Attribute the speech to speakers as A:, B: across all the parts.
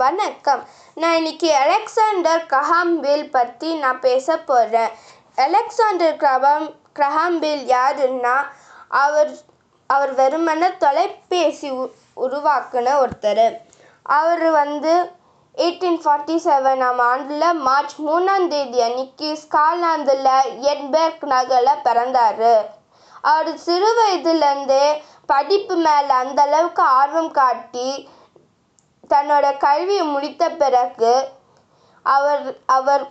A: வணக்கம். நான் இன்னைக்கு அலெக்சாண்டர் கஹாம்பில் பற்றி நான் பேச போகிறேன் அலெக்சாண்டர் கிரஹாம் கிரஹாம்பில் யாருன்னா அவர் அவர் வெறுமன தொலைபேசி உ உருவாக்குன ஒருத்தர். அவர் வந்து எயிட்டீன் ஃபார்ட்டி செவனாம் ஆண்டில் மார்ச் மூணாம் தேதி அன்னைக்கு ஸ்காட்லாந்தில் எட்பர்க் நகரில் பிறந்தார். அவர் சிறு வயதுலேருந்தே படிப்பு மேலே அந்த அளவுக்கு ஆர்வம் காட்டி தன்னோட கல்வியை முடித்த பிறகு அவர் அவர்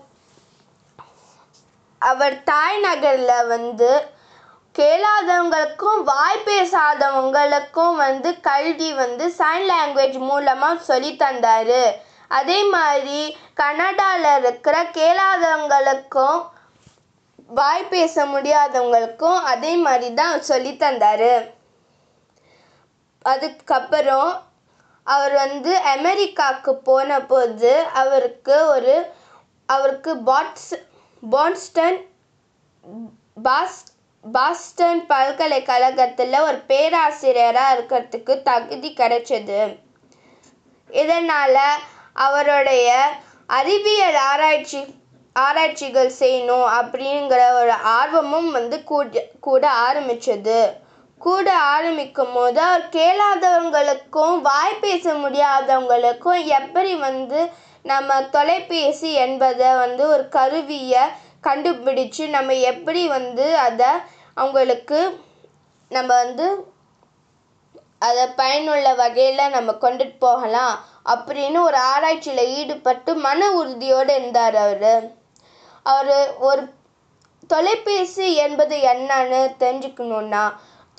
A: அவர் தாய் நகரில் வந்து கேளாதவங்களுக்கும் வாய் பேசாதவங்களுக்கும் வந்து கல்வி வந்து சைன் லாங்குவேஜ் மூலமாக சொல்லி தந்தார். அதே மாதிரி கனடாவில் இருக்கிற கேளாதவங்களுக்கும் வாய் பேச முடியாதவங்களுக்கும் அதே மாதிரி தான் சொல்லி தந்தார். அதுக்கப்புறம் அவர் வந்து அமெரிக்காவுக்கு போன போது அவருக்கு ஒரு அவருக்கு பாட்ஸ் பான்ஸ்டன் பாஸ் பாஸ்டன் பல்கலைக்கழகத்தில் ஒரு பேராசிரியராக இருக்கிறதுக்கு தகுதி கிடைச்சது. இதனால் அவருடைய அறிவியல் ஆராய்ச்சி ஆராய்ச்சிகள் செய்யணும் அப்படிங்கிற ஒரு ஆர்வமும் வந்து கூட கூட ஆரம்பித்தது கூட ஆரம்பிக்கும் போது அவர் கேளாதவங்களுக்கும் வாய் பேச முடியாதவங்களுக்கும் எப்படி வந்து நம்ம தொலைபேசி என்பதை வந்து ஒரு கருவியை கண்டுபிடிச்சு நம்ம எப்படி வந்து அதை அவங்களுக்கு நம்ம வந்து அதை பயனுள்ள வகையில் நம்ம கொண்டுட்டு போகலாம் அப்படின்னு ஒரு ஆராய்ச்சியில் ஈடுபட்டு மன உறுதியோடு இருந்தார் அவர். அவர் ஒரு தொலைபேசி என்பது என்னன்னு தெரிஞ்சுக்கணுன்னா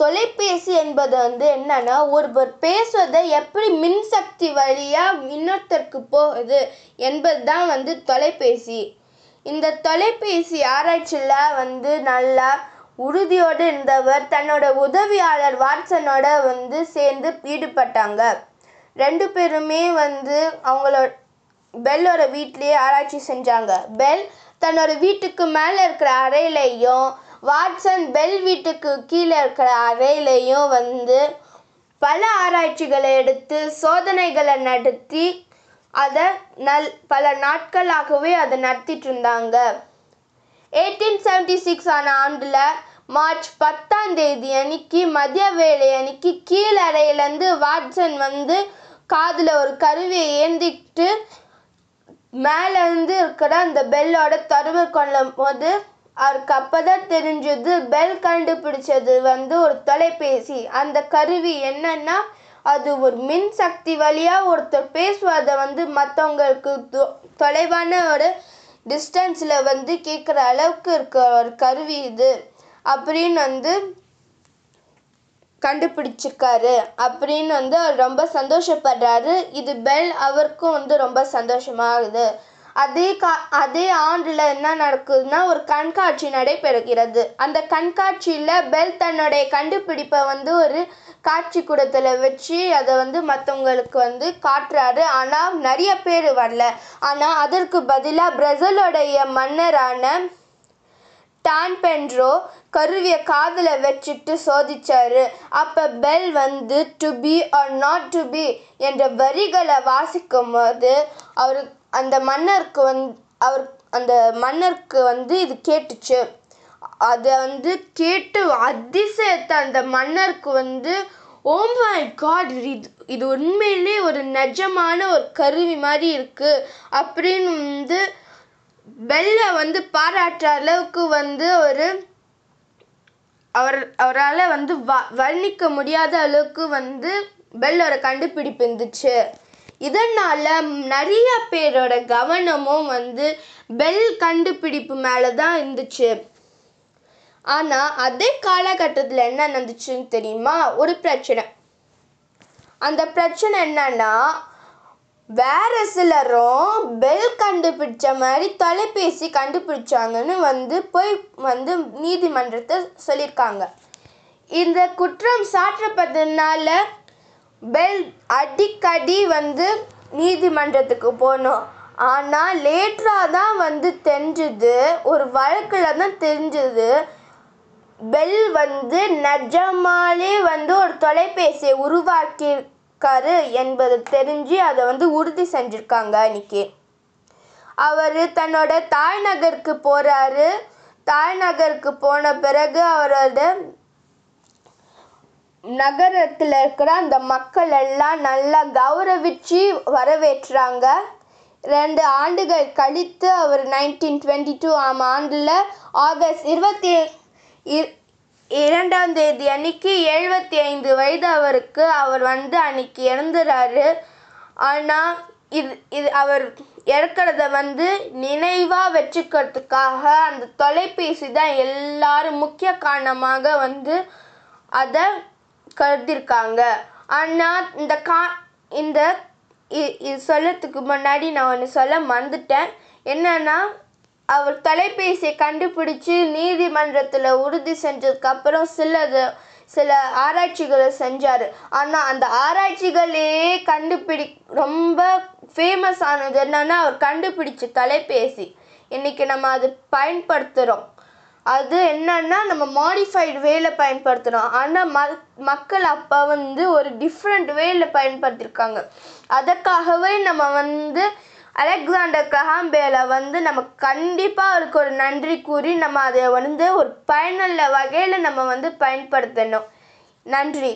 A: தொலைபேசி என்பது வந்து என்னன்னா ஒருவர் பேசுவதை எப்படி மின்சக்தி வழியாக இன்னொருத்தருக்கு போகுது என்பது தான் வந்து தொலைபேசி. இந்த தொலைபேசி ஆராய்ச்சியில் வந்து நல்லா உறுதியோடு இருந்தவர் தன்னோட உதவியாளர் வாட்சனோட வந்து சேர்ந்து ஈடுபட்டாங்க. ரெண்டு பேருமே வந்து அவங்களோட பெல்லோட வீட்லேயே ஆராய்ச்சி செஞ்சாங்க. பெல் தன்னோட வீட்டுக்கு மேலே இருக்கிற அறையிலையும் வாட்சன் பெல் வீட்டுக்கு கீழே இருக்கிற அறையிலையும் வந்து பல ஆராய்ச்சிகளை எடுத்து சோதனைகளை நடத்தி அதை நல் பல நாட்களாகவே அதை நடத்திட்டு இருந்தாங்க. எயிட்டீன் செவன்டி சிக்ஸ் ஆன ஆண்டில் மார்ச் பத்தாம் தேதி அன்னைக்கு மதிய வேலை அன்னைக்கு கீழறையிலேருந்து வாட்சன் வந்து காதில் ஒரு கருவியை ஏந்திக்கிட்டு மேலேருந்து இருக்கிற அந்த பெல்லோட தருவ கொள்ளும் போது அவருக்கு அப்பதான் தெரிஞ்சது பெல் கண்டுபிடிச்சது வந்து ஒரு தொலைபேசி. அந்த கருவி என்னன்னா அது ஒரு மின் சக்தி வழியாக ஒருத்தர் பேசுவதை வந்து மற்றவங்களுக்கு தொலைவான ஒரு டிஸ்டன்ஸில் வந்து கேட்குற அளவுக்கு இருக்க ஒரு கருவி இது. அப்படின்னு வந்து கண்டுபிடிச்சிருக்காரு. அப்படின்னு வந்து அவர் ரொம்ப சந்தோஷப்படுறாரு. இது பெல் அவருக்கும் வந்து ரொம்ப சந்தோஷமாகுது. அதே கா அதே ஆண்டில் என்ன நடக்குதுன்னா ஒரு கண்காட்சி நடைபெறுகிறது. அந்த கண்காட்சியில் பெல் தன்னுடைய கண்டுபிடிப்பை வந்து ஒரு காட்சி கூடத்தில் வச்சு அதை வந்து மற்றவங்களுக்கு வந்து காட்டுறாரு. ஆனால் நிறைய பேர் வரல. ஆனால் அதற்கு பதிலாக பிரசலோடைய மன்னரான டான் பென்ட்ரோ கருவியை காதில் வச்சுட்டு சோதிச்சாரு. அப்போ பெல் வந்து to be or not to be என்ற வரிகளை வாசிக்கும் போது அவர் அந்த மன்னருக்கு வந் அவர் அந்த மன்னருக்கு வந்து இது கேட்டுச்சு. அதை வந்து கேட்டு அதிசயத்தை அந்த மன்னருக்கு வந்து ஓ மை காட் இது இது உண்மையிலே ஒரு நிஜமான ஒரு கருவி மாதிரி இருக்கு. அப்படின்னு வந்து பெல்லை வந்து பாராட்டுற அளவுக்கு வந்து ஒரு அவர் அவரால் வந்து வ வர்ணிக்க முடியாத அளவுக்கு வந்து பெல்லோட கண்டுபிடிப்பு இருந்துச்சு. இதனால் நிறைய பேரோட கவனமும் வந்து பெல் கண்டுபிடிப்பு மேலே தான் இருந்துச்சு. ஆனால் அதே காலகட்டத்தில் என்ன நடந்துச்சுன்னு தெரியுமா? ஒரு பிரச்சனை. அந்த பிரச்சனை என்னன்னா வேற சிலரும் பெல் கண்டுபிடிச்ச மாதிரி தொலைபேசி கண்டுபிடிச்சாங்கன்னு வந்து போய் வந்து நீதிமன்றத்தை சொல்லியிருக்காங்க. இந்த குற்றம் சாற்றப்பட்டதுனால பெல் அடிக்கடி வந்து நீதிமன்றத்துக்கு போனோம் ஆனால் லேட்டராக தான் வந்து தெரிஞ்சுது. ஒரு வழக்கில் தான் தெரிஞ்சுது. பெல் வந்து நிஜமாலே வந்து ஒரு தொலைபேசியை உருவாக்கியிருக்காரு என்பது தெரிஞ்சு அதை வந்து உறுதி செஞ்சுருக்காங்க இன்னைக்கு அவர் தன்னோட தாய்நகருக்கு போகிறாரு தாய்நகருக்கு போன பிறகு அவரோட நகரத்தில் இருக்கிற அந்த மக்கள் எல்லாம் நல்லா கௌரவிச்சு வரவேற்றாங்க. ரெண்டு ஆண்டுகள் கழித்து அவர் நைன்டீன் டுவெண்ட்டி டூ ஆம் ஆண்டில் ஆகஸ்ட் இருபத்தி இ- இரண்டாம் தேதி அன்னைக்கு எழுபத்தி ஐந்து வயது அவருக்கு அவர் வந்து அன்னைக்கு இறந்துறாரு. ஆனால் இது இது அவர் இறக்கிறத வந்து நினைவாக வச்சுக்கிறதுக்காக அந்த தொலைபேசி தான் எல்லாரும் முக்கிய காரணமாக வந்து அதை கருதிருக்காங்க ஆனால் இந்த கா இந்த இ- இது முன்னாடி நான் ஒன்று சொல்ல மறந்துட்டேன். என்னன்னா அவர் தொலைபேசியை கண்டுபிடிச்சு நீதிமன்றத்தில் உறுதி செஞ்சதுக்கப்புறம் சிலது சில ஆராய்ச்சிகளை செஞ்சார். ஆனால் அந்த ஆராய்ச்சிகளே கண்டுபிடி ரொம்ப ஃபேமஸ் ஆனது என்னன்னா அவர் கண்டுபிடிச்ச தொலைபேசி. இன்னைக்கு நம்ம அது பயன்படுத்துகிறோம் அது என்னன்னா நம்ம மாடிஃபைடு வேல பயன்படுத்துகிறோம் ஆனால் ம மக்கள் அப்போ வந்து ஒரு டிஃப்ரெண்ட் வேல பயன்படுத்தியிருக்காங்க அதற்காகவே நம்ம வந்து அலெக்சாண்டர் கஹாம்பேல வந்து நம்ம கண்டிப்பாக அவருக்கு ஒரு நன்றி கூறி நம்ம அதை வந்து ஒரு பயனுள்ள வகையில் நம்ம வந்து பயன்படுத்தணும். நன்றி.